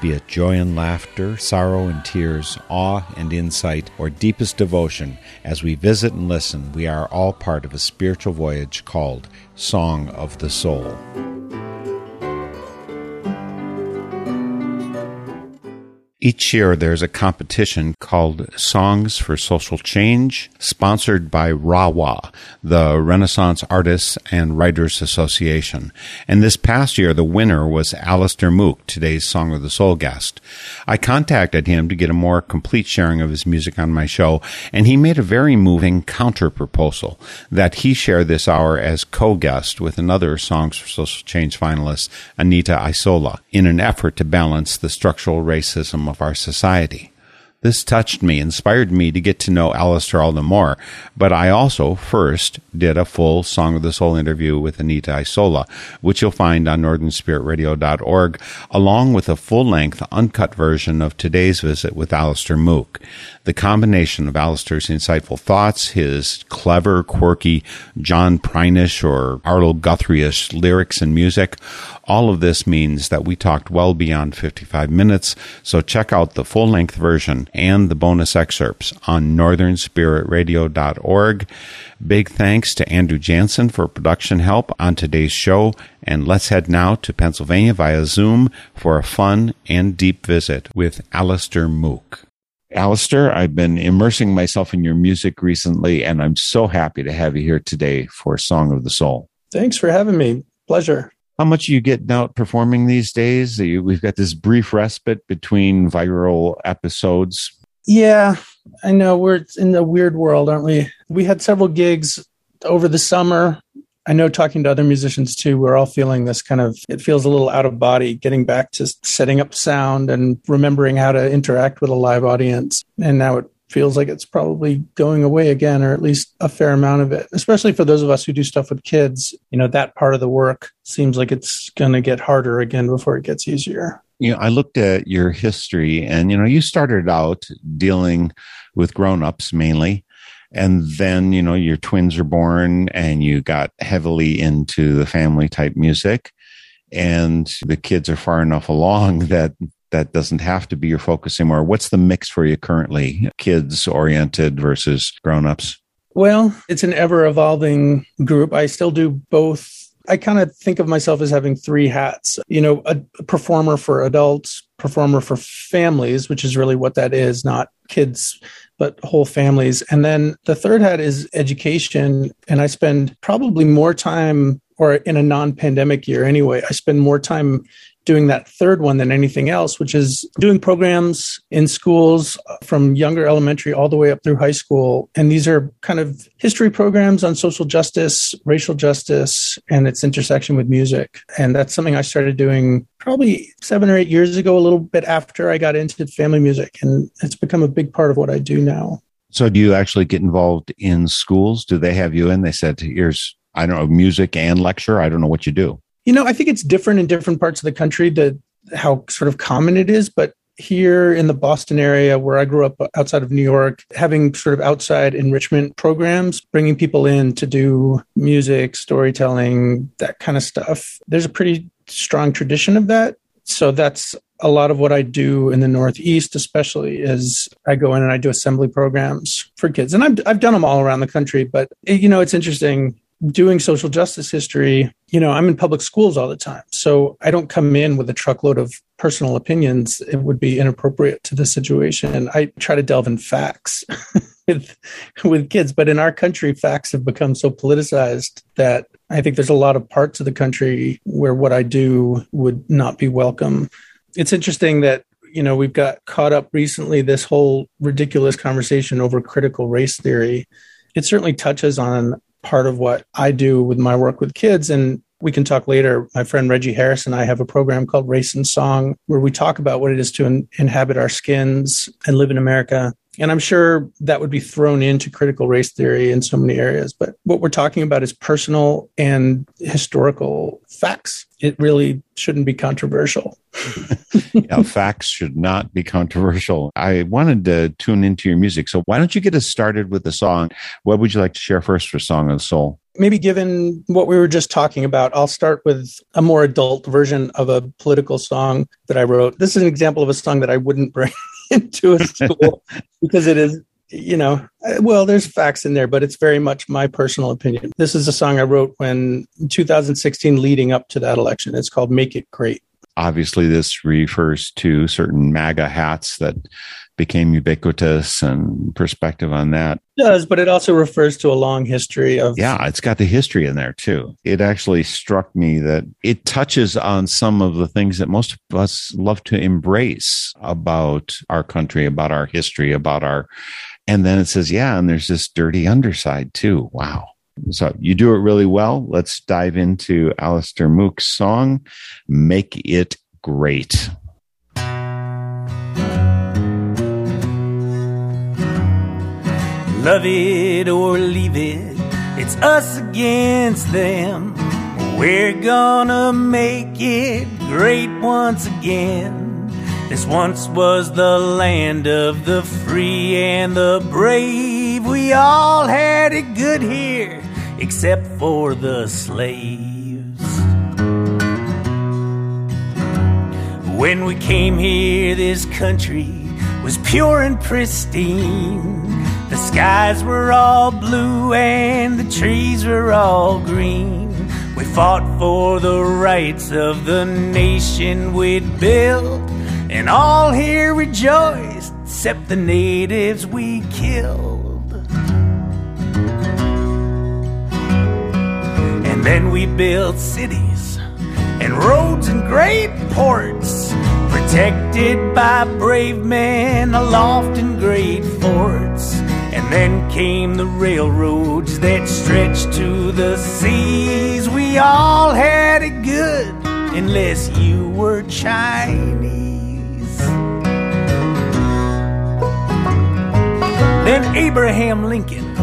Be it joy and laughter, sorrow and tears, awe and insight, or deepest devotion, as we visit and listen, we are all part of a spiritual voyage called Song of the Soul. Each year, there's a competition called Songs for Social Change, sponsored by RAWA, the Renaissance Artists and Writers Association. And this past year, the winner was Alistair Mook, today's Song of the Soul guest. I contacted him to get a more complete sharing of his music on my show, and he made a very moving counter proposal that he share this hour as co-guest with another Songs for Social Change finalist, Anita Isola, in an effort to balance the structural racism of our society. This touched me, inspired me to get to know Alistair all the more, but I also first did a full Song of the Soul interview with Anita Isola, which you'll find on northernspiritradio.org, along with a full-length uncut version of today's visit with Alistair Mook. The combination of Alistair's insightful thoughts, his clever, quirky John Prine-ish or Arlo Guthrie-ish lyrics and music, all of this means that we talked well beyond 55 minutes, so check out the full length version and the bonus excerpts on northernspiritradio.org. Big thanks to Andrew Jansen for production help on today's show, and let's head now to Pennsylvania via Zoom for a fun and deep visit with Alistair Mook. Alistair, I've been immersing myself in your music recently, and I'm so happy to have you here today for Song of the Soul. Thanks for having me. Pleasure. How much are you getting out performing these days? We've got this brief respite between viral episodes. Yeah, I know we're in a weird world, aren't we? We had several gigs over the summer. I know talking to other musicians too, we're all feeling this kind of, it feels a little out of body, getting back to setting up sound and remembering how to interact with a live audience. And now it feels like it's probably going away again, or at least a fair amount of it, especially for those of us who do stuff with kids. You know, that part of the work seems like it's going to get harder again before it gets easier. You know, I looked at your history and, you know, you started out dealing with grown-ups mainly. And then, you know, your twins are born and you got heavily into the family type music and the kids are far enough along that that doesn't have to be your focus anymore. What's the mix for you currently? Kids oriented versus grown-ups? Well, it's an ever evolving group. I still do both. I kind of think of myself as having three hats. You know, a, performer for adults, performer for families, which is really what that is, not kids but whole families. And then the third hat is education. And I spend probably more time, or in a non pandemic year anyway, I spend more time doing that third one than anything else, which is doing programs in schools from younger elementary all the way up through high school. And these are kind of history programs on social justice, racial justice, and its intersection with music. And that's something I started doing probably seven or eight years ago, a little bit after I got into family music. And it's become a big part of what I do now. So do you actually get involved in schools? Do they have you in? They said, here's, I don't know, music and lecture. I don't know what you do. You know, I think it's different in different parts of the country that how sort of common it is, but here in the Boston area where I grew up outside of New York, having sort of outside enrichment programs, bringing people in to do music, storytelling, that kind of stuff. There's a pretty strong tradition of that. So that's a lot of what I do in the Northeast, especially is I go in and I do assembly programs for kids. And I've, I've done them all around the country, but you know, it's interesting doing social justice history, you know, I'm in public schools all the time. So I don't come in with a truckload of personal opinions. It would be inappropriate to the situation. I try to delve in facts with with kids, but in our country facts have become so politicized that I think there's a lot of parts of the country where what I do would not be welcome. It's interesting that you know we've got caught up recently this whole ridiculous conversation over critical race theory it certainly touches on part of what I do with my work with kids. And we can talk later. My friend Reggie Harris and I have a program called Race and Song where we talk about what it is to in- inhabit our skins and live in America. And I'm sure that would be thrown into critical race theory in so many areas. But what we're talking about is personal and historical facts. It really shouldn't be controversial. yeah, facts should not be controversial. I wanted to tune into your music. So why don't you get us started with the song? What would you like to share first for Song of the Soul? Maybe given what we were just talking about, I'll start with a more adult version of a political song that I wrote. This is an example of a song that I wouldn't bring into a school because it is you know, uh, well, there's facts in there, but it's very much my personal opinion. This is a song I wrote when 2016 leading up to that election. It's called Make It Great. Obviously, this refers to certain MAGA hats that became ubiquitous and perspective on that. It does, but it also refers to a long history of. Yeah, it's got the history in there too. It actually struck me that it touches on some of the things that most of us love to embrace about our country, about our history, about our. And then it says, yeah, and there's this dirty underside too. Wow. So you do it really well. Let's dive into Alistair Mook's song, Make It Great. Love it or leave it, it's us against them. We're gonna make it great once again. This once was the land of the free and the brave. We all had it good here, except for the slaves. When we came here, this country was pure and pristine. The skies were all blue and the trees were all green. We fought for the rights of the nation we'd built, and all here rejoiced except the natives we killed. And then we built cities and roads and great ports, protected by brave men aloft in great forts. And then came the railroads that stretched to the seas. We all had it good, unless you were Chinese. Then Abraham Lincoln,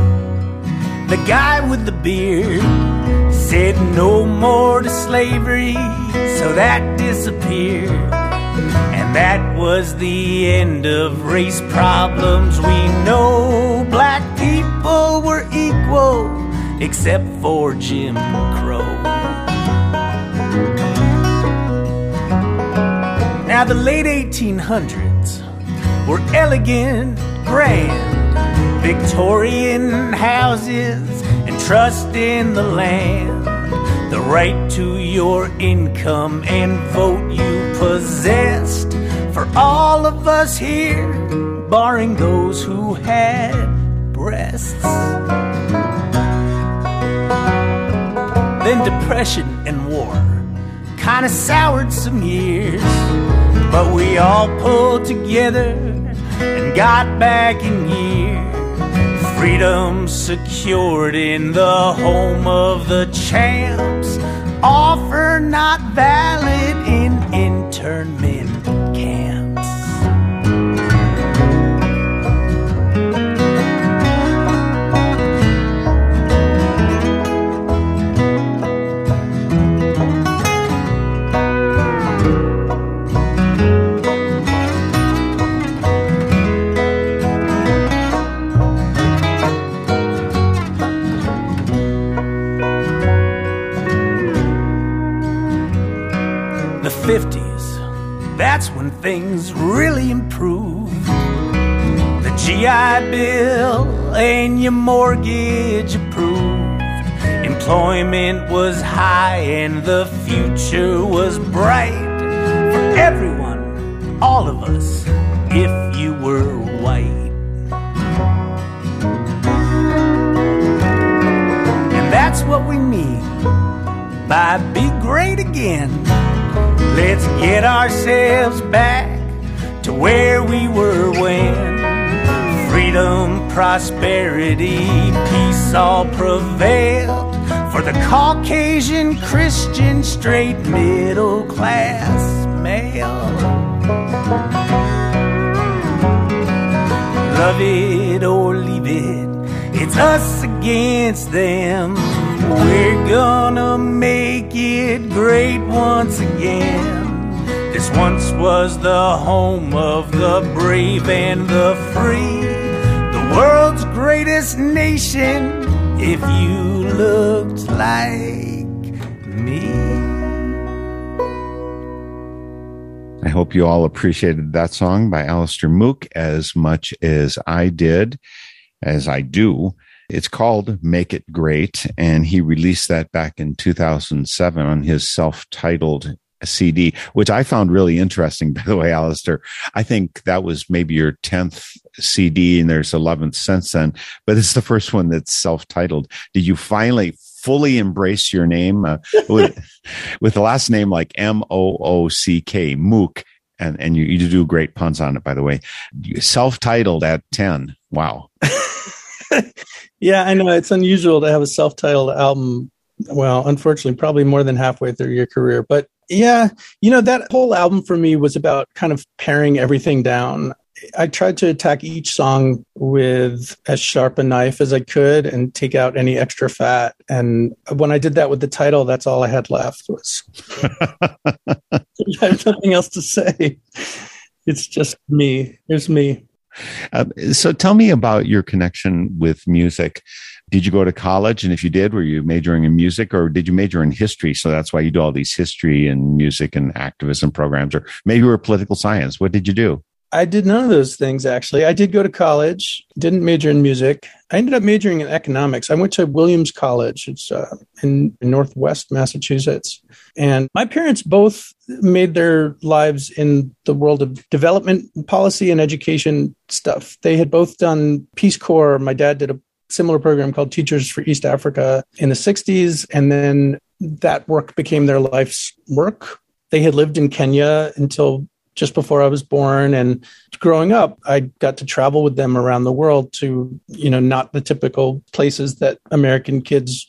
the guy with the beard, said no more to slavery, so that disappeared. And that was the end of race problems. We know black people were equal, except for Jim Crow. Now, the late 1800s were elegant, grand, Victorian houses, and trust in the land. The right to your income and vote you possessed for all of us here, barring those who had breasts. Then depression and war kind of soured some years, but we all pulled together and got back in gear. Freedom secured in the home of the champs. Offer not valid things really improved. The GI Bill and your mortgage approved. Employment was high and the future was bright for everyone, all of us, if you were white. And that's what we mean by be great again. Let's get ourselves back to where we were when freedom, prosperity, peace all prevailed for the Caucasian, Christian, straight middle class male. love it or leave it. It's us against them. We're gonna make it great once again. This once was the home of the brave and the free. The world's greatest nation, if you looked like me. I hope you all appreciated that song by Alistair Mook as much as I did, as I do. It's called Make It Great, and he released that back in 2007 on his self titled CD, which I found really interesting, by the way, Alistair. I think that was maybe your 10th CD, and there's 11th since then, but it's the first one that's self titled. Did you finally fully embrace your name uh, with, with the last name like M O O C K, Mook? And, and you, you do great puns on it, by the way. Self titled at 10. Wow. yeah, I know it's unusual to have a self-titled album. Well, unfortunately, probably more than halfway through your career. But yeah, you know, that whole album for me was about kind of paring everything down. I tried to attack each song with as sharp a knife as I could and take out any extra fat. And when I did that with the title, that's all I had left was I have nothing else to say. It's just me. Here's me. Uh, so tell me about your connection with music. Did you go to college? And if you did, were you majoring in music or did you major in history? So that's why you do all these history and music and activism programs, or maybe you were political science. What did you do? I did none of those things actually. I did go to college, didn't major in music. I ended up majoring in economics. I went to Williams College. It's uh, in, in Northwest Massachusetts. And my parents both made their lives in the world of development policy and education stuff. They had both done Peace Corps. My dad did a similar program called Teachers for East Africa in the 60s. And then that work became their life's work. They had lived in Kenya until just before I was born. And growing up, I got to travel with them around the world to, you know, not the typical places that American kids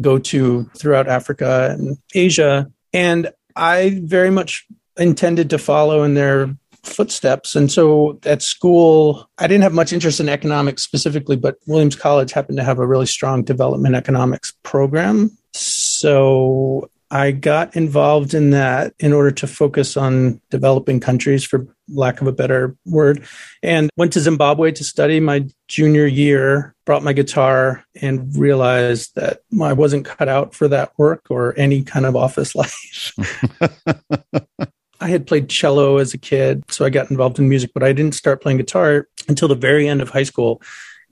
go to throughout Africa and Asia. And I very much intended to follow in their footsteps. And so at school, I didn't have much interest in economics specifically, but Williams College happened to have a really strong development economics program. So I got involved in that in order to focus on developing countries, for lack of a better word, and went to Zimbabwe to study my junior year. Brought my guitar and realized that I wasn't cut out for that work or any kind of office life. I had played cello as a kid, so I got involved in music, but I didn't start playing guitar until the very end of high school.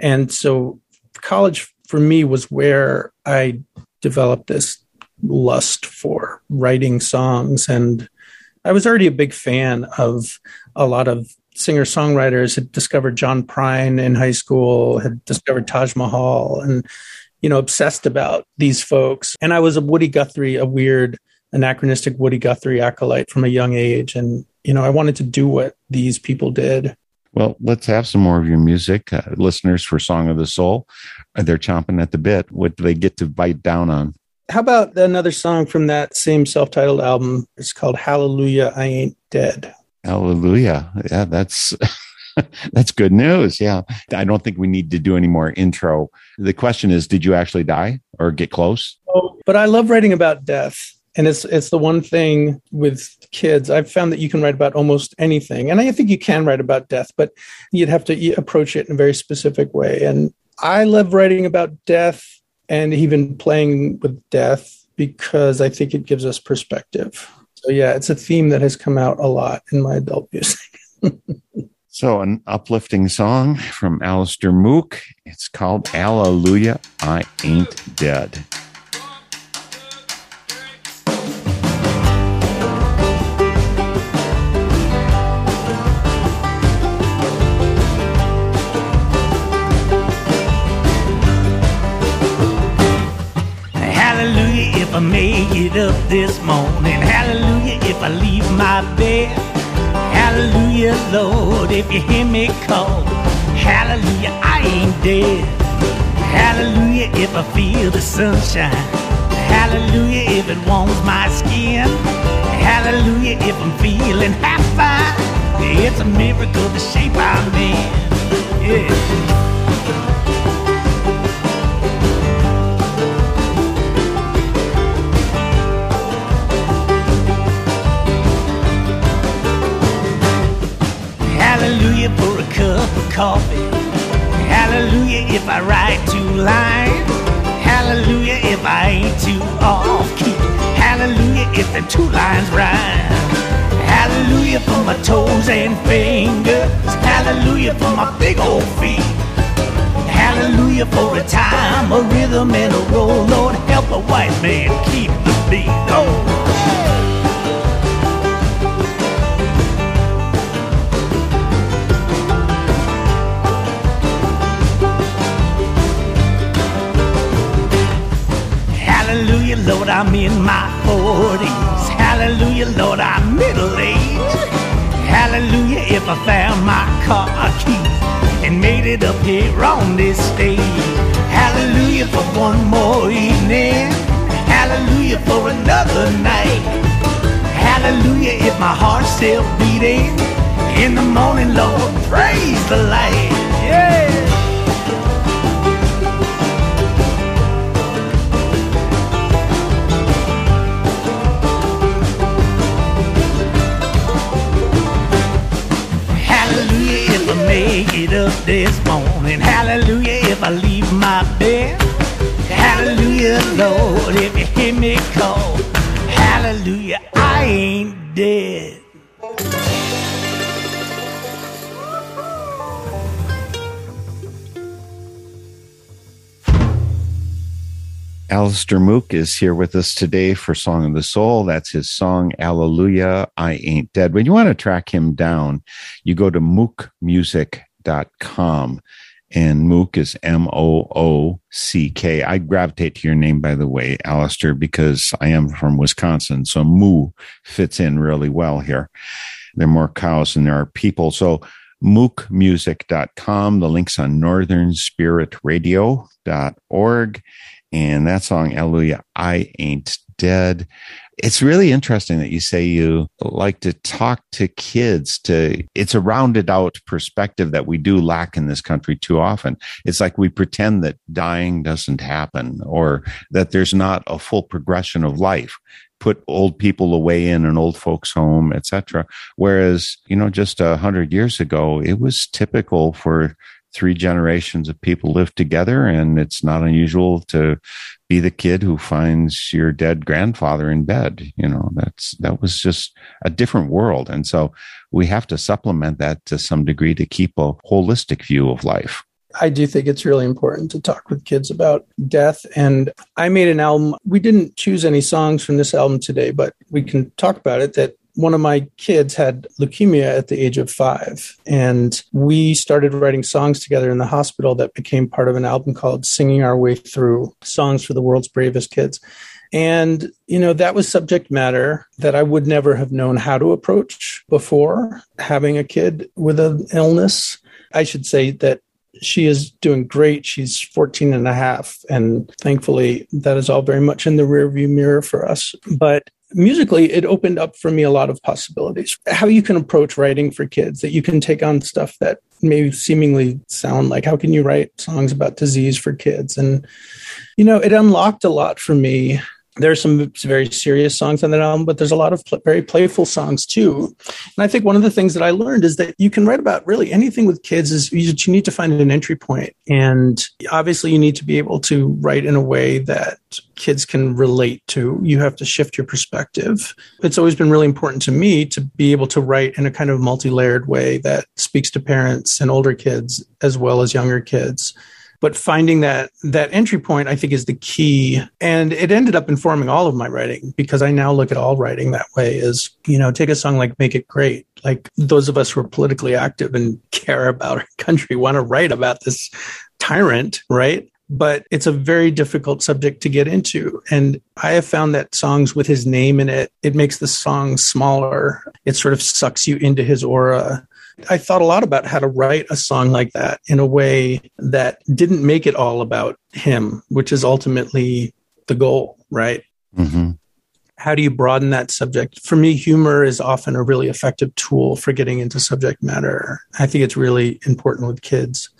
And so college for me was where I developed this lust for writing songs. And I was already a big fan of a lot of singer songwriters, had discovered John Prine in high school, had discovered Taj Mahal, and, you know, obsessed about these folks. And I was a Woody Guthrie, a weird, anachronistic Woody Guthrie acolyte from a young age. And, you know, I wanted to do what these people did. Well, let's have some more of your music. Uh, listeners for Song of the Soul, they're chomping at the bit. What do they get to bite down on? How about another song from that same self titled album? It's called Hallelujah, I Ain't Dead. Hallelujah. Yeah, that's. That's good news. Yeah. I don't think we need to do any more intro. The question is, did you actually die or get close? Oh, but I love writing about death. And it's it's the one thing with kids. I've found that you can write about almost anything. And I think you can write about death, but you'd have to approach it in a very specific way. And I love writing about death and even playing with death because I think it gives us perspective. So yeah, it's a theme that has come out a lot in my adult music. So, an uplifting song from Alistair Mook. It's called Hallelujah, I Ain't Dead. If I make it up this morning. Hallelujah if I leave my bed. Hallelujah, Lord, if you hear me call. Hallelujah, I ain't dead. Hallelujah if I feel the sunshine. Hallelujah if it warms my skin. Hallelujah if I'm feeling half fine. It's a miracle the shape I'm in. Yeah. Of coffee. Hallelujah if I write two lines. Hallelujah if I ain't too off key. Hallelujah if the two lines rhyme. Hallelujah for my toes and fingers. Hallelujah for my big old feet. Hallelujah for a time, a rhythm, and a roll. Lord, help a white man keep the beat. Oh. Lord, I'm in my 40s. Hallelujah, Lord, I'm middle aged. Hallelujah, if I found my car keys and made it up here on this stage. Hallelujah for one more evening. Hallelujah for another night. Hallelujah if my heart's still beating. In the morning, Lord, praise the light. Yeah. It up this morning. Hallelujah if I leave my bed. Hallelujah, Lord, if you hear me call. Hallelujah, I ain't dead. Alistair Mook is here with us today for Song of the Soul. That's his song, Alleluia, I Ain't Dead. When you want to track him down, you go to mookmusic.com. And Mook is M O O C K. I gravitate to your name, by the way, Alistair, because I am from Wisconsin. So Moo fits in really well here. There are more cows than there are people. So mookmusic.com. The link's on northernspiritradio.org and that song Alleluia, I Ain't Dead. It's really interesting that you say you like to talk to kids to it's a rounded out perspective that we do lack in this country too often. It's like we pretend that dying doesn't happen or that there's not a full progression of life put old people away in an old folks home etc whereas you know just a hundred years ago it was typical for three generations of people live together and it's not unusual to be the kid who finds your dead grandfather in bed you know that's that was just a different world and so we have to supplement that to some degree to keep a holistic view of life I do think it's really important to talk with kids about death. And I made an album. We didn't choose any songs from this album today, but we can talk about it. That one of my kids had leukemia at the age of five. And we started writing songs together in the hospital that became part of an album called Singing Our Way Through Songs for the World's Bravest Kids. And, you know, that was subject matter that I would never have known how to approach before having a kid with an illness. I should say that she is doing great. She's 14 and a half. And thankfully, that is all very much in the rearview mirror for us. But musically, it opened up for me a lot of possibilities. How you can approach writing for kids, that you can take on stuff that may seemingly sound like how can you write songs about disease for kids? And, you know, it unlocked a lot for me there's some very serious songs on that album, but there's a lot of pl- very playful songs too. And I think one of the things that I learned is that you can write about really anything with kids is you, you need to find an entry point. And obviously you need to be able to write in a way that kids can relate to. You have to shift your perspective. It's always been really important to me to be able to write in a kind of multi-layered way that speaks to parents and older kids as well as younger kids but finding that that entry point i think is the key and it ended up informing all of my writing because i now look at all writing that way is you know take a song like make it great like those of us who are politically active and care about our country want to write about this tyrant right but it's a very difficult subject to get into. And I have found that songs with his name in it, it makes the song smaller. It sort of sucks you into his aura. I thought a lot about how to write a song like that in a way that didn't make it all about him, which is ultimately the goal, right? Mm-hmm. how do you broaden that subject? For me, humor is often a really effective tool for getting into subject matter. I think it's really important with kids.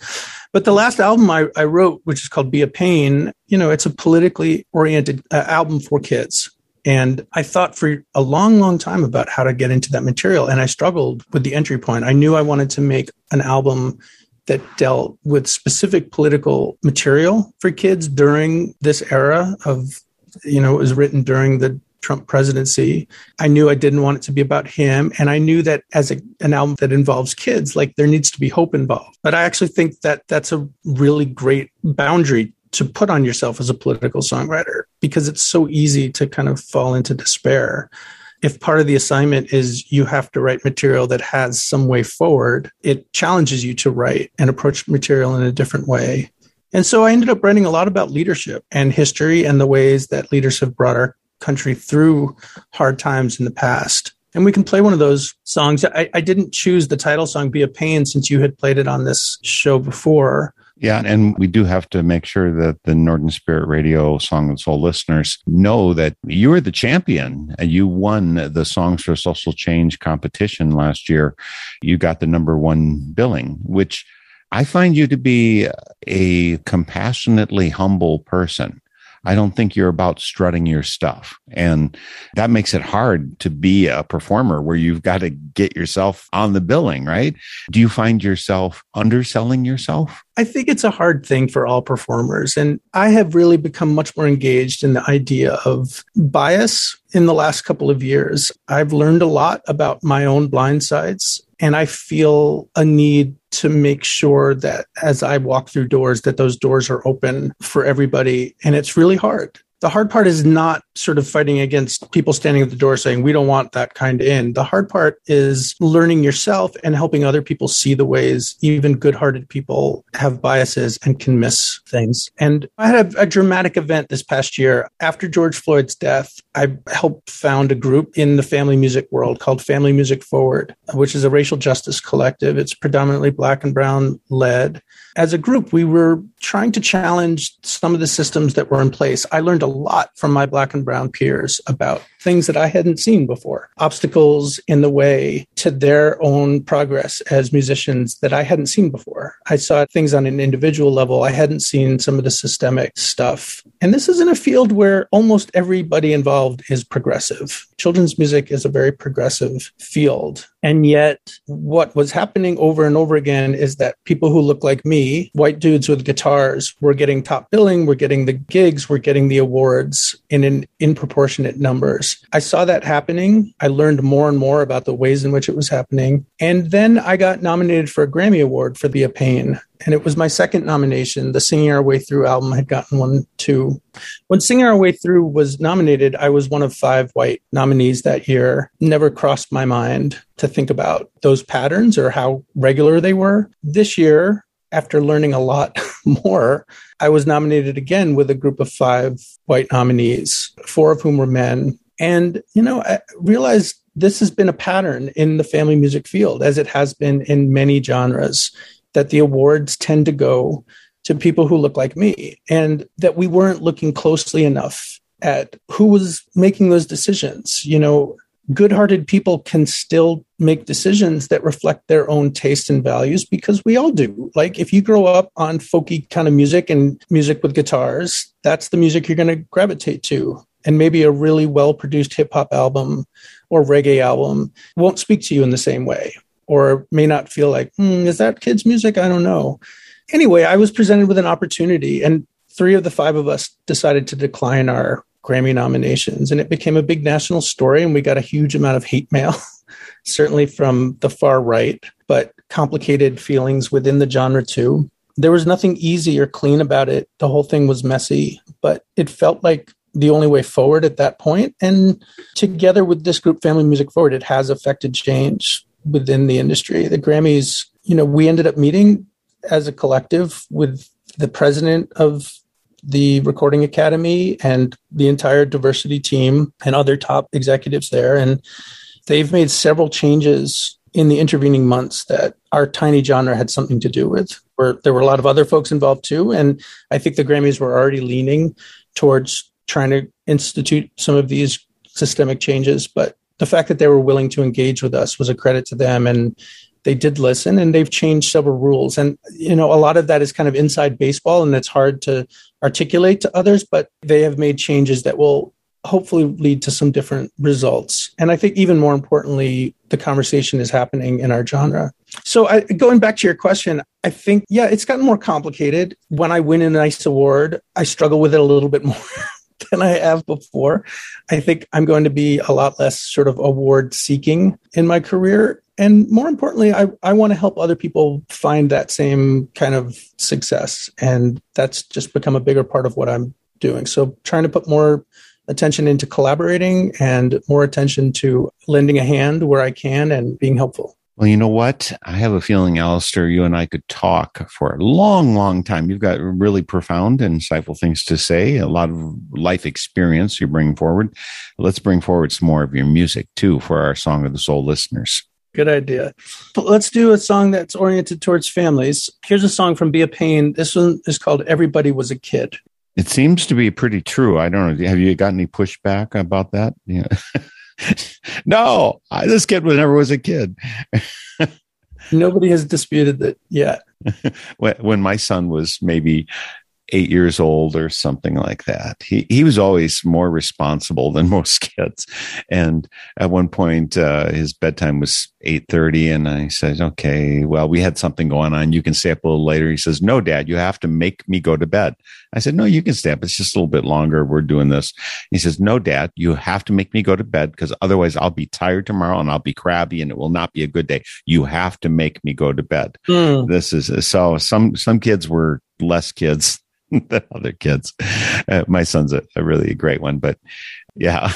But the last album I, I wrote, which is called Be a Pain, you know, it's a politically oriented uh, album for kids. And I thought for a long, long time about how to get into that material. And I struggled with the entry point. I knew I wanted to make an album that dealt with specific political material for kids during this era of, you know, it was written during the Trump presidency. I knew I didn't want it to be about him. And I knew that as a, an album that involves kids, like there needs to be hope involved. But I actually think that that's a really great boundary to put on yourself as a political songwriter because it's so easy to kind of fall into despair. If part of the assignment is you have to write material that has some way forward, it challenges you to write and approach material in a different way. And so I ended up writing a lot about leadership and history and the ways that leaders have brought our country through hard times in the past. And we can play one of those songs. I, I didn't choose the title song, Be a Pain, since you had played it on this show before. Yeah, and we do have to make sure that the Northern Spirit Radio Song and Soul listeners know that you are the champion. And you won the Songs for Social Change competition last year. You got the number one billing, which I find you to be a compassionately humble person. I don't think you're about strutting your stuff. And that makes it hard to be a performer where you've got to get yourself on the billing, right? Do you find yourself underselling yourself? I think it's a hard thing for all performers. And I have really become much more engaged in the idea of bias in the last couple of years. I've learned a lot about my own blind sides. And I feel a need to make sure that as I walk through doors, that those doors are open for everybody. And it's really hard. The hard part is not sort of fighting against people standing at the door saying, we don't want that kind in. The hard part is learning yourself and helping other people see the ways even good hearted people have biases and can miss things. And I had a, a, dramatic event this past year. After George Floyd's death, I helped found a group in the family music world called Family Music Forward, which is a racial justice collective. It's predominantly black and brown led. As a group, we were trying to challenge some of the systems that were in place. I learned a lot from my black and brown peers about things that I hadn't seen before, obstacles in the way to their own progress as musicians that I hadn't seen before. I saw things on an individual level. I hadn't seen some of the systemic stuff. And this is in a field where almost everybody involved is progressive. Children's music is a very progressive field. And yet, what was happening over and over again is that people who look like me, white dudes with guitars, were getting top billing, were getting the gigs, were getting the awards in an in proportionate numbers. I saw that happening. I learned more and more about the ways in which it was happening. And then I got nominated for a Grammy Award for Be a Pain. And it was my second nomination. The Singing Our Way Through album had gotten one too. When Singing Our Way Through was nominated, I was one of five white nominees that year. Never crossed my mind to think about those patterns or how regular they were. This year, after learning a lot more, I was nominated again with a group of five white nominees, four of whom were men. And, you know, I realized this has been a pattern in the family music field, as it has been in many genres, that the awards tend to go to people who look like me, and that we weren't looking closely enough at who was making those decisions. You know, good hearted people can still make decisions that reflect their own taste and values because we all do. Like if you grow up on folky kind of music and music with guitars, that's the music you're going to gravitate to. And maybe a really well produced hip hop album or reggae album won't speak to you in the same way or may not feel like, hmm, is that kids' music? I don't know. Anyway, I was presented with an opportunity, and three of the five of us decided to decline our Grammy nominations. And it became a big national story, and we got a huge amount of hate mail, certainly from the far right, but complicated feelings within the genre too. There was nothing easy or clean about it. The whole thing was messy, but it felt like the only way forward at that point. And together with this group, Family Music Forward, it has affected change within the industry. The Grammys, you know, we ended up meeting as a collective with the president of the Recording Academy and the entire diversity team and other top executives there. And they've made several changes in the intervening months that our tiny genre had something to do with. Where there were a lot of other folks involved too. And I think the Grammys were already leaning towards trying to institute some of these systemic changes, but the fact that they were willing to engage with us was a credit to them and they did listen and they've changed several rules. And you know a lot of that is kind of inside baseball and it's hard to articulate to others but they have made changes that will hopefully lead to some different results. And i think even more importantly the conversation is happening in our genre. So I, going back to your question i think yeah it's gotten more complicated. When i win a nice award i struggle with it a little bit more than I have before. I think I'm going to be a lot less sort of award seeking in my career. And more importantly, I, I want to help other people find that same kind of success. And that's just become a bigger part of what I'm doing. So trying to put more attention into collaborating and more attention to lending a hand where I can and being helpful. Well, you know what? I have a feeling, Alistair, you and I could talk for a long, long time. You've got really profound and insightful things to say, a lot of life experience you bring forward. Let's bring forward some more of your music too for our Song of the Soul listeners. Good idea. Let's do a song that's oriented towards families. Here's a song from Be a Pain. This one is called Everybody Was a Kid. It seems to be pretty true. I don't know. Have you got any pushback about that? Yeah. no, I, this kid never was a kid. Nobody has disputed that yet. when, when my son was maybe eight years old or something like that. He he was always more responsible than most kids. And at one point, uh, his bedtime was eight thirty, and I said, "Okay, well, we had something going on. You can stay up a little later." He says, "No, Dad, you have to make me go to bed." I said, "No, you can stay up. It's just a little bit longer. We're doing this." He says, "No, Dad, you have to make me go to bed because otherwise I'll be tired tomorrow and I'll be crabby and it will not be a good day. You have to make me go to bed." Hmm. This is so. Some some kids were less kids than other kids. Uh, my son's a, a really great one, but yeah.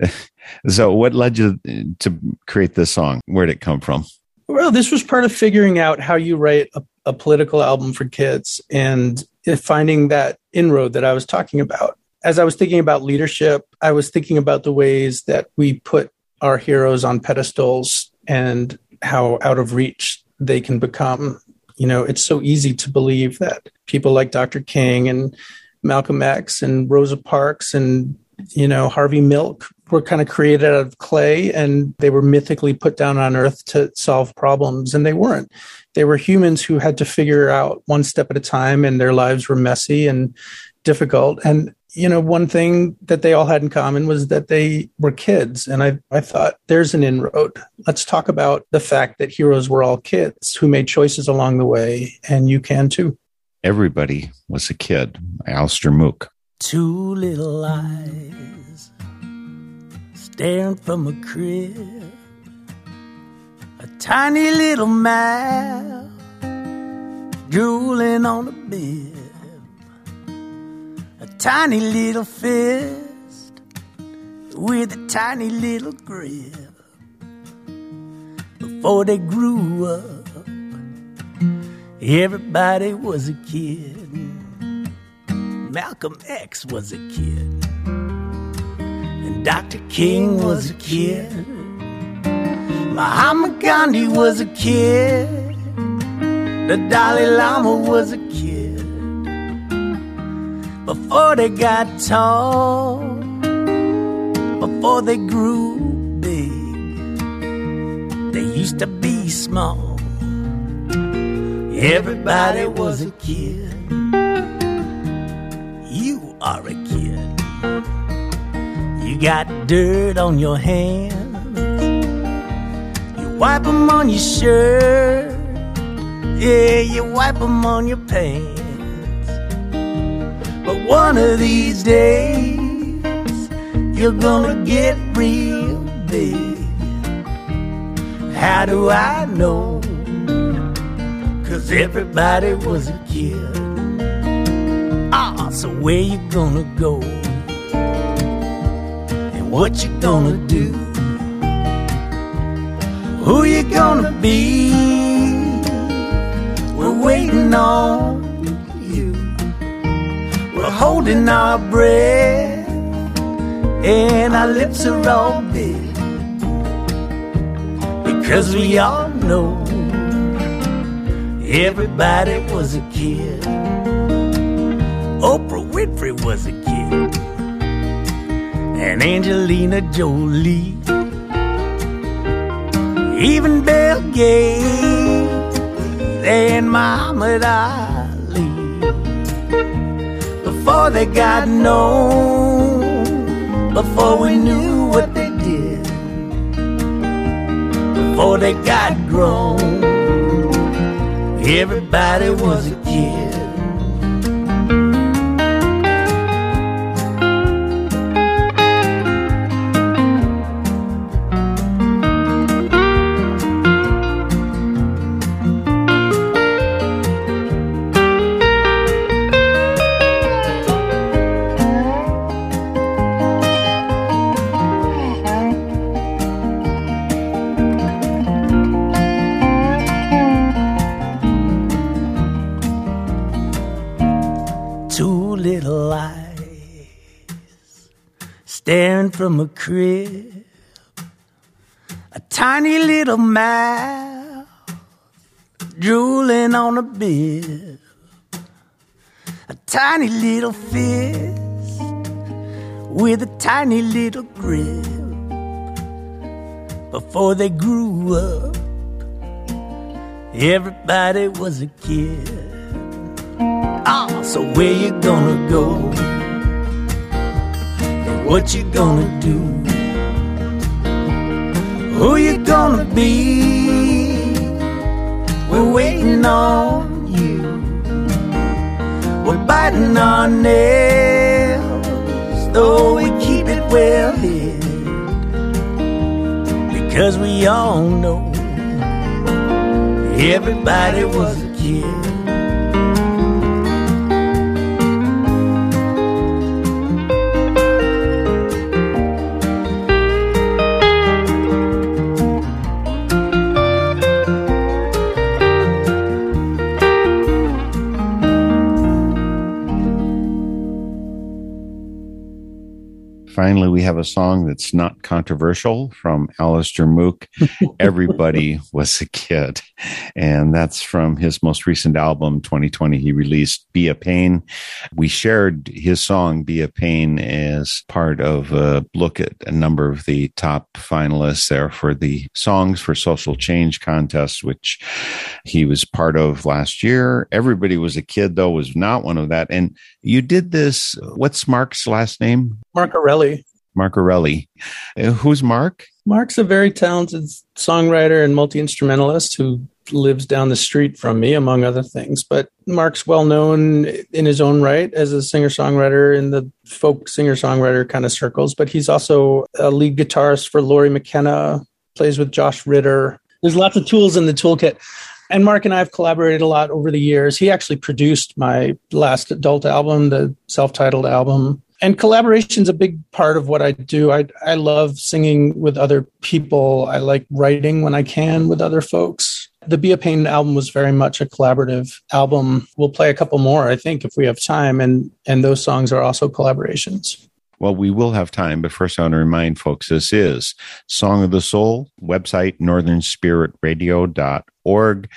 so, what led you uh, to create this song? Where did it come from? Well, this was part of figuring out how you write a, a political album for kids and uh, finding that inroad that I was talking about. As I was thinking about leadership, I was thinking about the ways that we put our heroes on pedestals and how out of reach they can become. You know, it's so easy to believe that people like Dr. King and Malcolm X and Rosa Parks and, you know, Harvey Milk were kind of created out of clay and they were mythically put down on earth to solve problems. And they weren't. They were humans who had to figure out one step at a time and their lives were messy and difficult. And you know, one thing that they all had in common was that they were kids. And I, I thought, there's an inroad. Let's talk about the fact that heroes were all kids who made choices along the way, and you can too. Everybody was a kid. Alistair Mook. Two little eyes staring from a crib. A tiny little mouth drooling on a bib. A tiny little fist with a tiny little grip. Before they grew up, everybody was a kid. Malcolm X was a kid. And Dr. King was a kid. Mahatma Gandhi was a kid. The Dalai Lama was a kid. Before they got tall, before they grew big, they used to be small. Everybody was a kid you are a got dirt on your hands. You wipe them on your shirt. Yeah, you wipe them on your pants. But one of these days, you're gonna get real big. How do I know? Cause everybody was a kid. Ah, so where you gonna go? What you gonna do? Who you gonna be? We're waiting on you. We're holding our breath, and our lips are all big. Because we all know everybody was a kid. Oprah Winfrey was a kid. And Angelina Jolie. Even Bill Gates and Muhammad Ali. Before they got known, before we knew what they did, before they got grown, everybody was a kid. From a crib, a tiny little mouth drooling on a bib, a tiny little fist with a tiny little grip. Before they grew up, everybody was a kid. Ah, so where you gonna go? What you gonna do? Who you gonna be? We're waiting on you. We're biting our nails, though we keep it well hid. Because we all know everybody was a kid. Finally, we have a song that's not controversial from Alastair Moock. Everybody was a kid. And that's from his most recent album, 2020. He released Be a Pain. We shared his song, Be a Pain, as part of a look at a number of the top finalists there for the Songs for Social Change contest, which he was part of last year. Everybody was a kid, though, was not one of that. And you did this. What's Mark's last name? Mark Erelli. Mark Erelli. Uh, who's Mark? Mark's a very talented songwriter and multi instrumentalist who lives down the street from me, among other things. But Mark's well known in his own right as a singer songwriter in the folk singer songwriter kind of circles. But he's also a lead guitarist for Lori McKenna, plays with Josh Ritter. There's lots of tools in the toolkit. And Mark and I have collaborated a lot over the years. He actually produced my last adult album, the self titled album. And collaboration is a big part of what I do. I, I love singing with other people. I like writing when I can with other folks. The Be a Pain album was very much a collaborative album. We'll play a couple more, I think, if we have time. And, and those songs are also collaborations. Well, we will have time, but first I want to remind folks this is Song of the Soul, website northernspiritradio.org.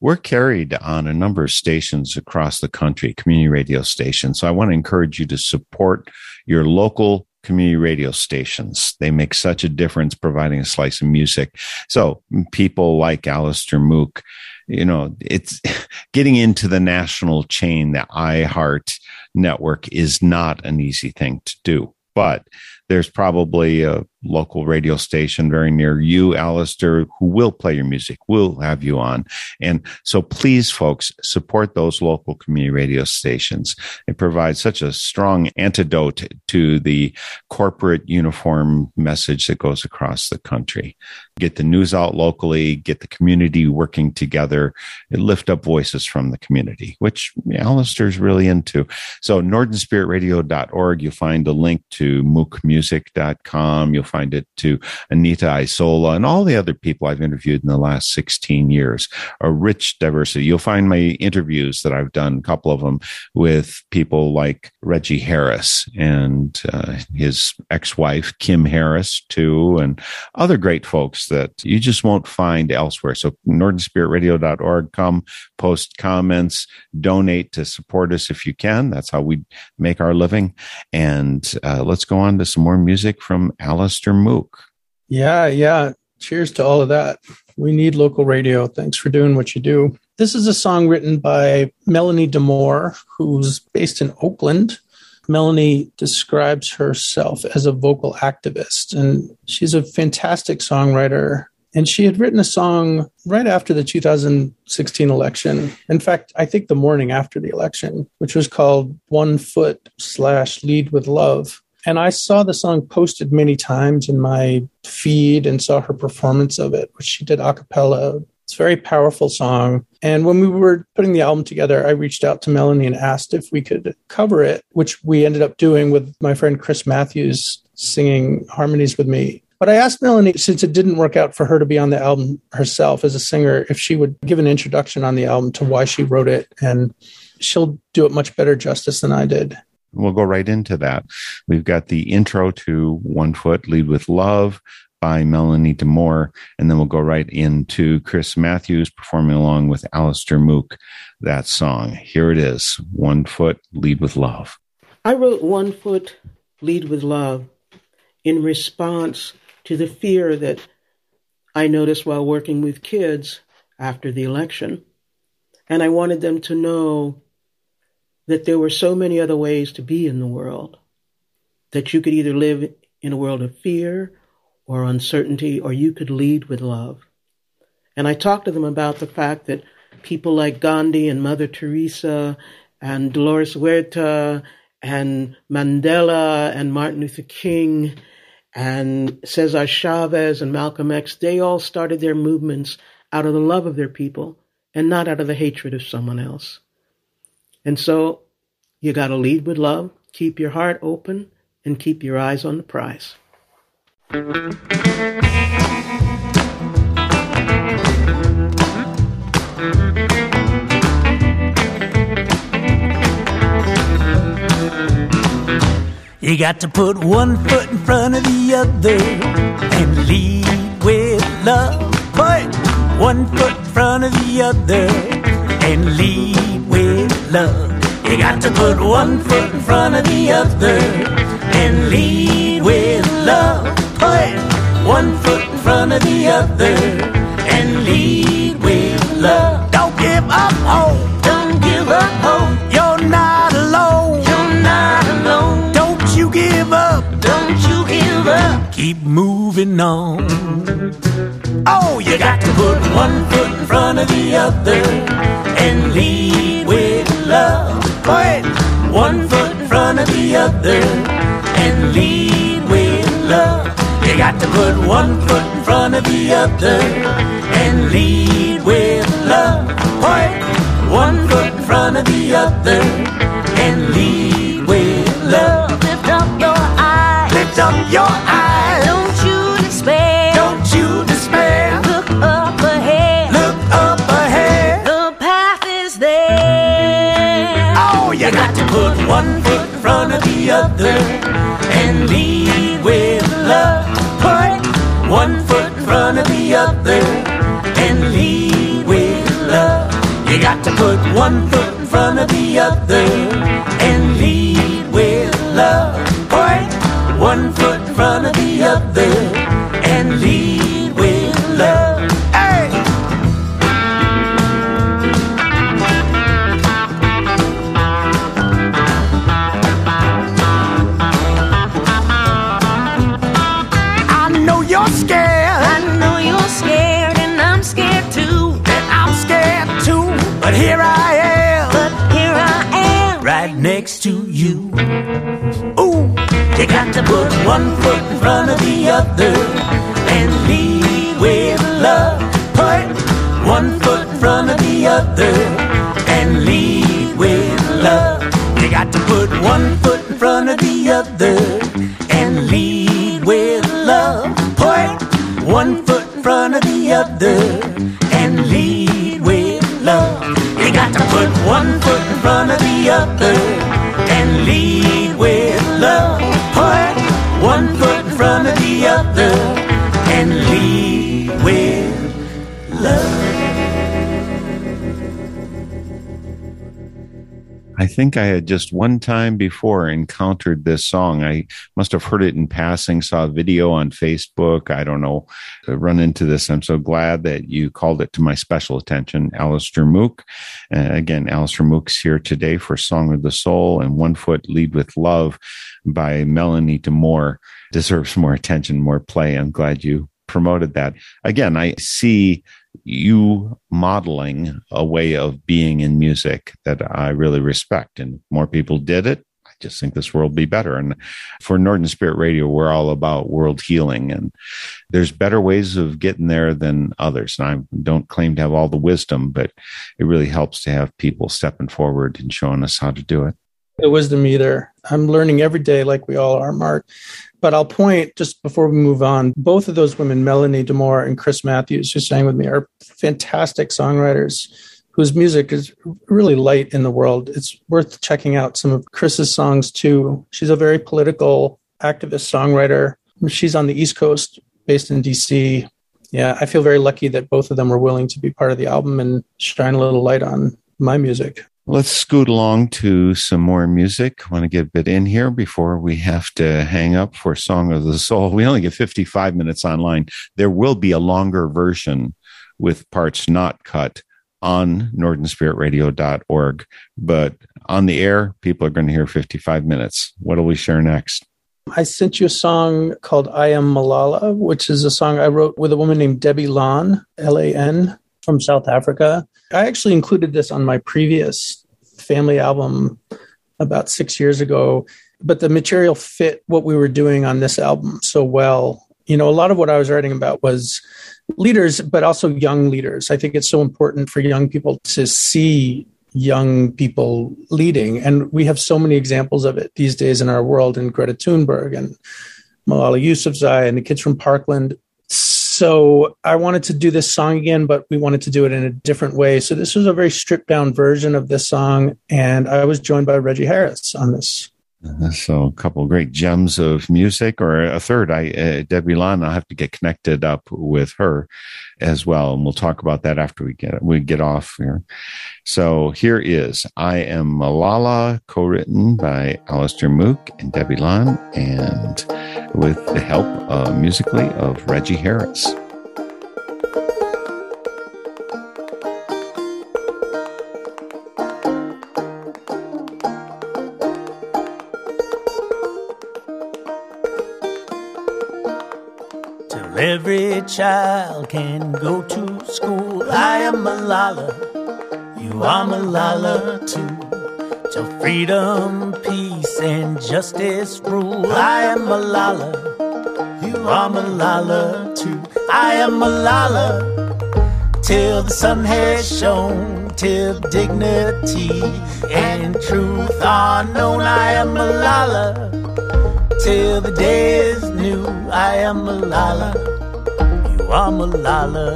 We're carried on a number of stations across the country, community radio stations. So I want to encourage you to support your local community radio stations. They make such a difference providing a slice of music. So people like Alastair Moock, you know, it's getting into the national chain, the iHeart network is not an easy thing to do. But there's probably a local radio station very near you, Alastair, who will play your music, will have you on. And so please, folks, support those local community radio stations. It provides such a strong antidote to the corporate uniform message that goes across the country. Get the news out locally, get the community working together, lift up voices from the community, which Alastair's really into. So northernspiritradio.org, you'll find a link to moockmusic.com. You'll find it to Anita Isola and all the other people I've interviewed in the last 16 years. A rich diversity. You'll find my interviews that I've done, a couple of them with people like Reggie Harris and uh, his ex-wife, Kim Harris, too, and other great folks that you just won't find elsewhere. So northernspiritradio.org, come post comments, donate to support us if you can. That's how we make our living. And uh, let's go on to some more music from Alastair Moock. Yeah, yeah. Cheers to all of that. We need local radio. Thanks for doing what you do. This is a song written by Melanie DeMore, who's based in Oakland. Melanie describes herself as a vocal activist, and she's a fantastic songwriter. And she had written a song right after the 2016 election. In fact, I think the morning after the election, which was called One Foot slash Lead with Love. And I saw the song posted many times in my feed and saw her performance of it, which she did a cappella. It's a very powerful song. And when we were putting the album together, I reached out to Melanie and asked if we could cover it, which we ended up doing with my friend Chris Matthews singing harmonies with me. But I asked Melanie, since it didn't work out for her to be on the album herself as a singer, if she would give an introduction on the album to why she wrote it. And she'll do it much better justice than I did. We'll go right into that. We've got the intro to One Foot Lead with Love by Melanie DeMore, and then we'll go right into Chris Matthews performing along with Alastair Moock that song. Here it is One Foot Lead with Love. I wrote One Foot Lead with Love in response to the fear that I noticed while working with kids after the election. And I wanted them to know that there were so many other ways to be in the world, that you could either live in a world of fear or uncertainty, or you could lead with love. And I talked to them about the fact that people like Gandhi and Mother Teresa and Dolores Huerta and Mandela and Martin Luther King and Cesar Chavez and Malcolm X, they all started their movements out of the love of their people and not out of the hatred of someone else. And so you got to lead with love, keep your heart open, and keep your eyes on the prize. You got to put one foot in front of the other and lead with love. Put one foot in front of the other and lead love. You got to put one foot in front of the other and lead with love. Put one foot in front of the other and lead with love. Don't give up hope. Don't give up hope. You're not alone. You're not alone. Don't you give up. Don't you give up. Keep moving on. Oh, you got to put one foot in front of the other and lead with love. Put one foot in front of the other and lead with love. You got to put one foot in front of the other and lead with love. Put one foot in front of the other and lead with love. Lift up your eyes. Lift up your the and lead with love. Put one foot in front of the other and lead with love. You got to put one foot in front of the other and lead with love. Put one foot in front of the other and lead got to put one foot in front of the other and lead with love. Put one foot in front of the other and lead with love. You got to put one foot in front of the other and lead with love. Put one foot in front of the other. Together and lead with love. I think I had just one time before encountered this song. I must have heard it in passing, saw a video on Facebook. I don't know, run into this. I'm so glad that you called it to my special attention, Alastair Moock. Uh, again, Alastair Moock's here today for Song of the Soul and One Foot Lead with Love by Melanie DeMore. Deserves more attention, more play. I'm glad you promoted that. Again, I see you modeling a way of being in music that I really respect. And more people did it. I just think this world be better. And for Northern Spirit Radio, we're all about world healing. And there's better ways of getting there than others. And I don't claim to have all the wisdom, but it really helps to have people stepping forward and showing us how to do it. The wisdom either. I'm learning every day, like we all are, Mark. But I'll point just before we move on, both of those women, Melanie DeMore and Chris Matthews, who sang with me, are fantastic songwriters whose music is really light in the world. It's worth checking out some of Chris's songs too. She's a very political activist songwriter. She's on the East Coast, based in DC. Yeah, I feel very lucky that both of them were willing to be part of the album and shine a little light on my music. Let's scoot along to some more music. I want to get a bit in here before we have to hang up for Song of the Soul. We only get 55 minutes online. There will be a longer version with parts not cut on northernspiritradio.org, but on the air, people are going to hear 55 minutes. What will we share next? I sent you a song called I Am Malala, which is a song I wrote with a woman named Debbie Lan, L A N, from South Africa. I actually included this on my previous family album about six years ago, but the material fit what we were doing on this album so well. You know, a lot of what I was writing about was leaders, but also young leaders. I think it's so important for young people to see young people leading. And we have so many examples of it these days in our world, in Greta Thunberg and Malala Yousafzai and the kids from Parkland. So I wanted to do this song again, but we wanted to do it in a different way. So this was a very stripped down version of this song, and I was joined by Reggie Harris on this. So a couple great gems of music, or a third. I uh, Debbie Lan. I'll have to get connected up with her as well, and we'll talk about that after we get we get off here. So here is "I Am Malala," co-written by Alastair Moock and Debbie Lan, and with the help uh, musically of Reggie Harris. Every child can go to school. I am Malala, you are Malala too. Till freedom, peace, and justice rule. I am Malala, you are Malala too. I am Malala, till the sun has shone, till dignity and truth are known. I am Malala till the day is. I am Malala, you are Malala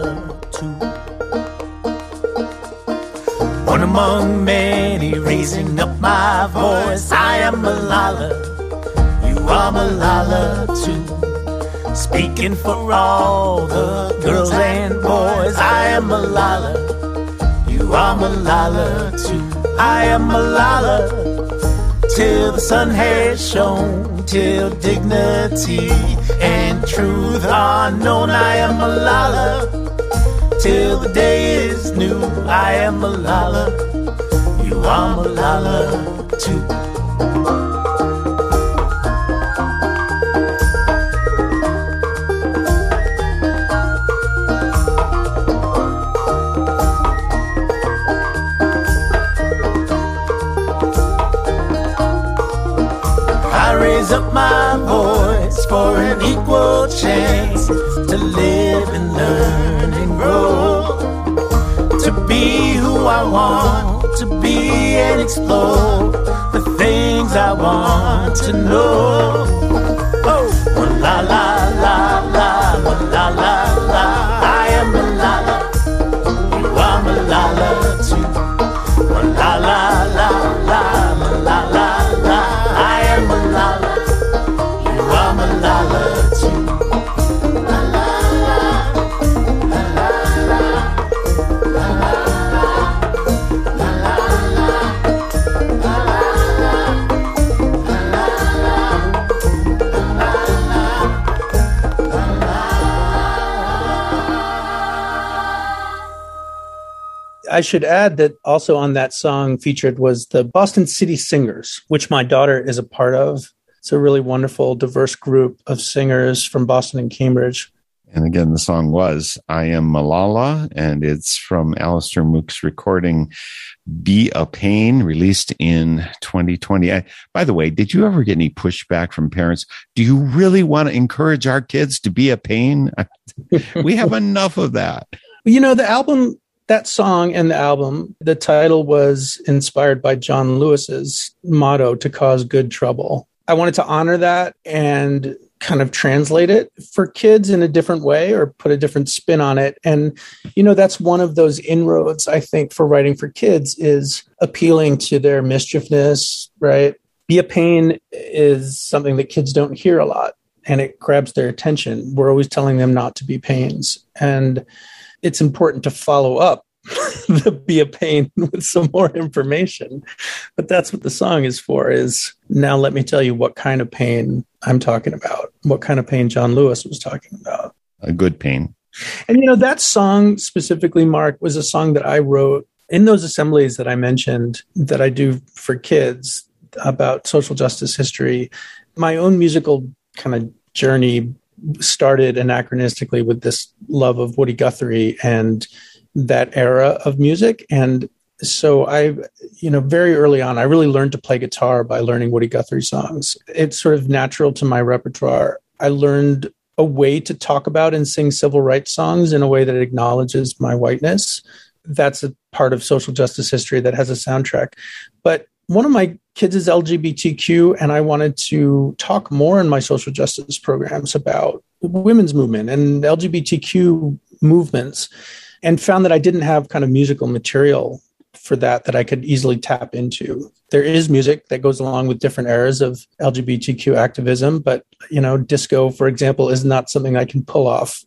too. One among many, raising up my voice. I am Malala, you are Malala too. Speaking for all the girls and boys. I am Malala, you are Malala too. I am Malala till the sun has shone, till dignity truth are known. I am Malala, till the day is new. I am Malala, you are Malala too. To know. I should add that also on that song featured was the Boston City Singers, which my daughter is a part of. It's a really wonderful, diverse group of singers from Boston and Cambridge. And again, the song was I Am Malala, and it's from Alastair Moock's recording Be a Pain, released in 2020. I, by the way, did you ever get any pushback from parents? Do you really want to encourage our kids to be a pain? we have enough of that. You know, the album, that song and the album, the title was inspired by John Lewis's motto to cause good trouble. I wanted to honor that and kind of translate it for kids in a different way or put a different spin on it. And you know that's one of those inroads i think for writing for kids is appealing to their mischievousness right? Be a pain is something that kids don't hear a lot and it grabs their attention. We're always telling them not to be pains. And it's important to follow up the be a pain with some more information but that's what the song is for is now let me tell you what kind of pain i'm talking about what kind of pain john lewis was talking about A good pain. and you know that song specifically mark was a song that i wrote in those assemblies that i mentioned that i do for kids about social justice history my own musical kind of journey started anachronistically with this love of woody guthrie and that era of music. And so i you know very early on i really learned to play guitar by learning woody guthrie songs. It's sort of natural to my repertoire. I learned a way to talk about and sing civil rights songs in a way that acknowledges my whiteness. That's a part of social justice history that has a soundtrack. But one of my kids is lgbtq and i wanted to talk more in my social justice programs about women's movement and lgbtq movements and found that I didn't have kind of musical material for that that I could easily tap into. There is music that goes along with different eras of LGBTQ activism, but you know, disco, for example, is not something I can pull off.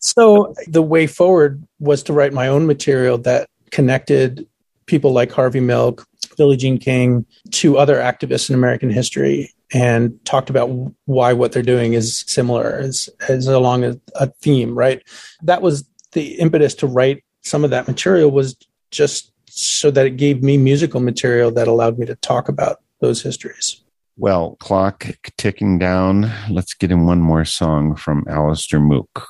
So the way forward was to write my own material that connected people like Harvey Milk, Billie Jean King to other activists in American history and talked about why what they're doing is similar as, as along a, a theme, right? That was the impetus to write some of that material was just so that it gave me musical material that allowed me to talk about those histories. Well, clock ticking down. Let's get in one more song from Alastair Moock.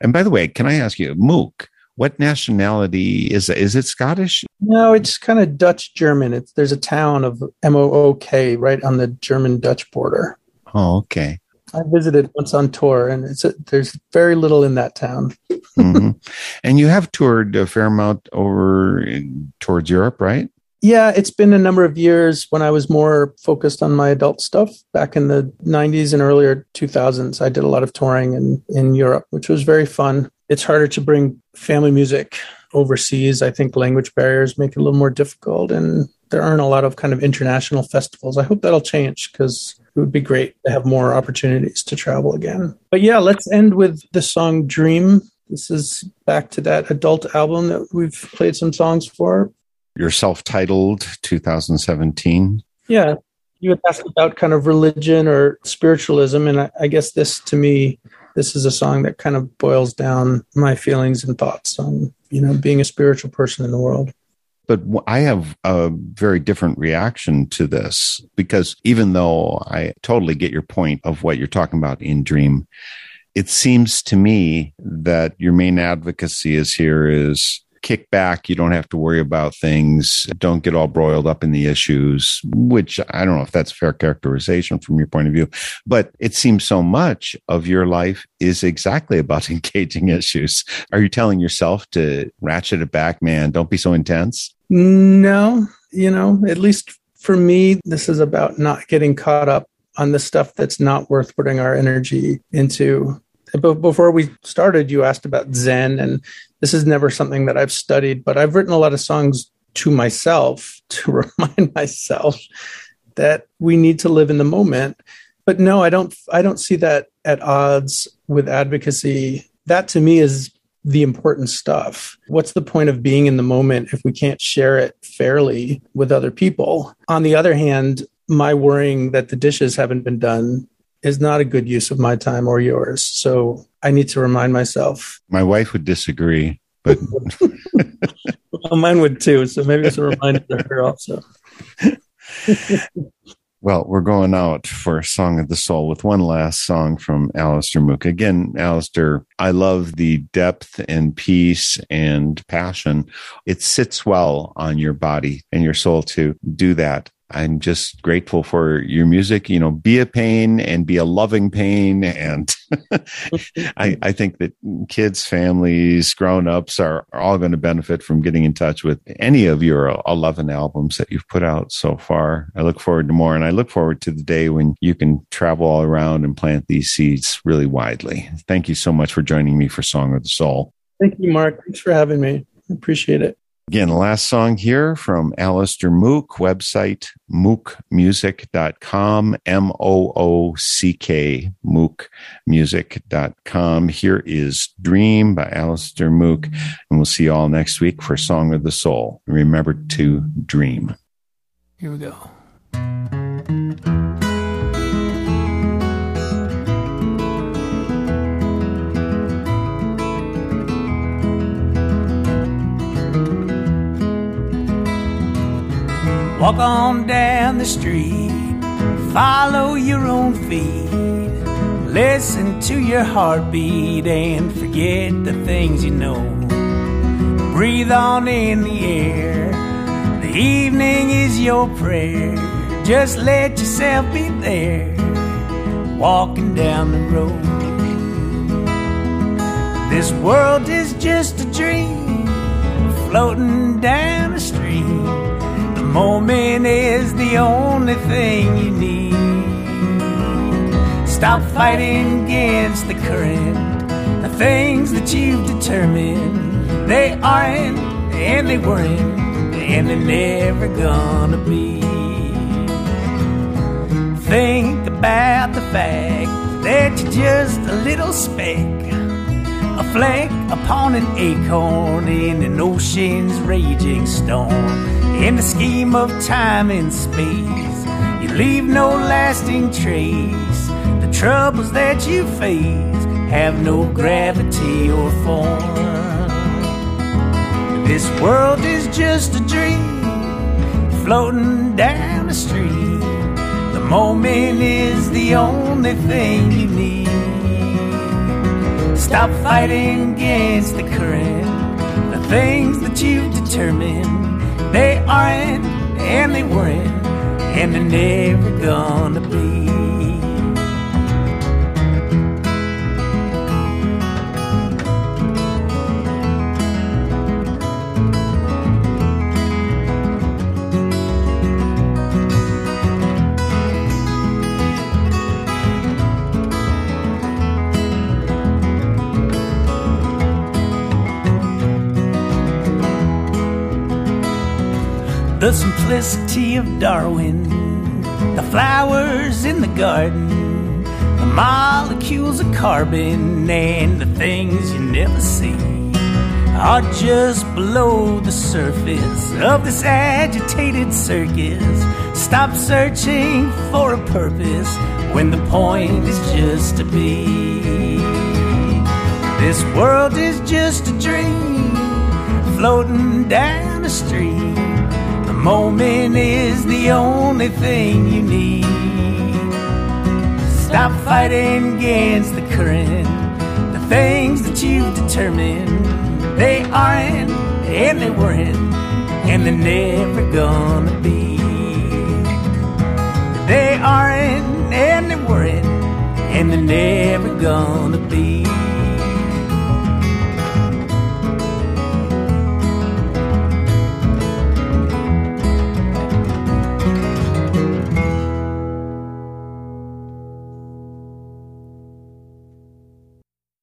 And by the way, can I ask you, Moock, what nationality is it? Is it Scottish? No, it's kind of Dutch German. It's there's a town of M O O K right on the German Dutch border. Oh, okay. I visited once on tour, and it's a, there's very little in that town. hmm And you have toured a fair amount over in- towards Europe, right? Yeah, it's been a number of years when I was more focused on my adult stuff back in the 90s and earlier 2000s. I did a lot of touring in, in Europe, which was very fun. It's harder to bring family music overseas. I think language barriers make it a little more difficult, and there aren't a lot of kind of international festivals. I hope that'll change because it would be great to have more opportunities to travel again. But yeah, let's end with the song Dream. This is back to that adult album that we've played some songs for. Your self-titled 2017. Yeah. You had asked about kind of religion or spiritualism. And I, I guess this to me, this is a song that kind of boils down my feelings and thoughts on, you know, being a spiritual person in the world. But I have a very different reaction to this because even though I totally get your point of what you're talking about in Dream, it seems to me that your main advocacy is here is kick back. You don't have to worry about things. Don't get all broiled up in the issues, which I don't know if that's fair characterization from your point of view, but it seems so much of your life is exactly about engaging issues. Are you telling yourself to ratchet it back, man? Don't be so intense. No, you know, at least for me, this is about not getting caught up on the stuff that's not worth putting our energy into. But before we started, you asked about Zen, and this is never something that I've studied, but I've written a lot of songs to myself to remind myself that we need to live in the moment. But no, I don't I don't see that at odds with advocacy. That to me is the important stuff. What's the point of being in the moment if we can't share it fairly with other people? On the other hand, my worrying that the dishes haven't been done is not a good use of my time or yours. So I need to remind myself. My wife would disagree, but Well, mine would too. So maybe it's a reminder to her also. Well, we're going out for Song of the Soul with one last song from Alastair Moock. Again, Alastair, I love the depth and peace and passion. It sits well on your body and your soul to do that. I'm just grateful for your music. You know, be a pain and be a loving pain. And I, I think that kids, families, grown ups are, are all going to benefit from getting in touch with any of your 11 albums that you've put out so far. I look forward to more. And I look forward to the day when you can travel all around and plant these seeds really widely. Thank you so much for joining me for Song of the Soul. Thank you, Mark. Thanks for having me. I appreciate it. Again, last song here from Alastair Moock, website moockmusic.com, M O O C K, moockmusic.com. Here is Dream by Alistair Mook, and we'll see you all next week for Song of the Soul. Remember to dream. Here we go. Walk on down the street, follow your own feet, listen to your heartbeat and forget the things you know. Breathe on in the air, the evening is your prayer. Just let yourself be there, walking down the road. This world is just a dream, floating down the stream. Moment is the only thing you need. Stop fighting against the current. The things that you've determined, they aren't, and they weren't, and they're never gonna be. Think about the fact that you're just a little speck a fleck upon an acorn in an ocean's raging storm. In the scheme of time and space, you leave no lasting trace. The troubles that you face have no gravity or form. This world is just a dream floating down the stream. The moment is the only thing you need. Stop fighting against the current. The things that you've determined, they aren't, and they weren't, and they're never gonna be. The simplicity of Darwin, the flowers in the garden, the molecules of carbon, and the things you never see are just below the surface of this agitated circus. Stop searching for a purpose when the point is just to be. This world is just a dream floating down the stream. Moment is the only thing you need. Stop fighting against the current. The things that you've determined, they aren't, and they weren't, and they're never gonna be. They aren't, and they weren't, and they're never gonna be.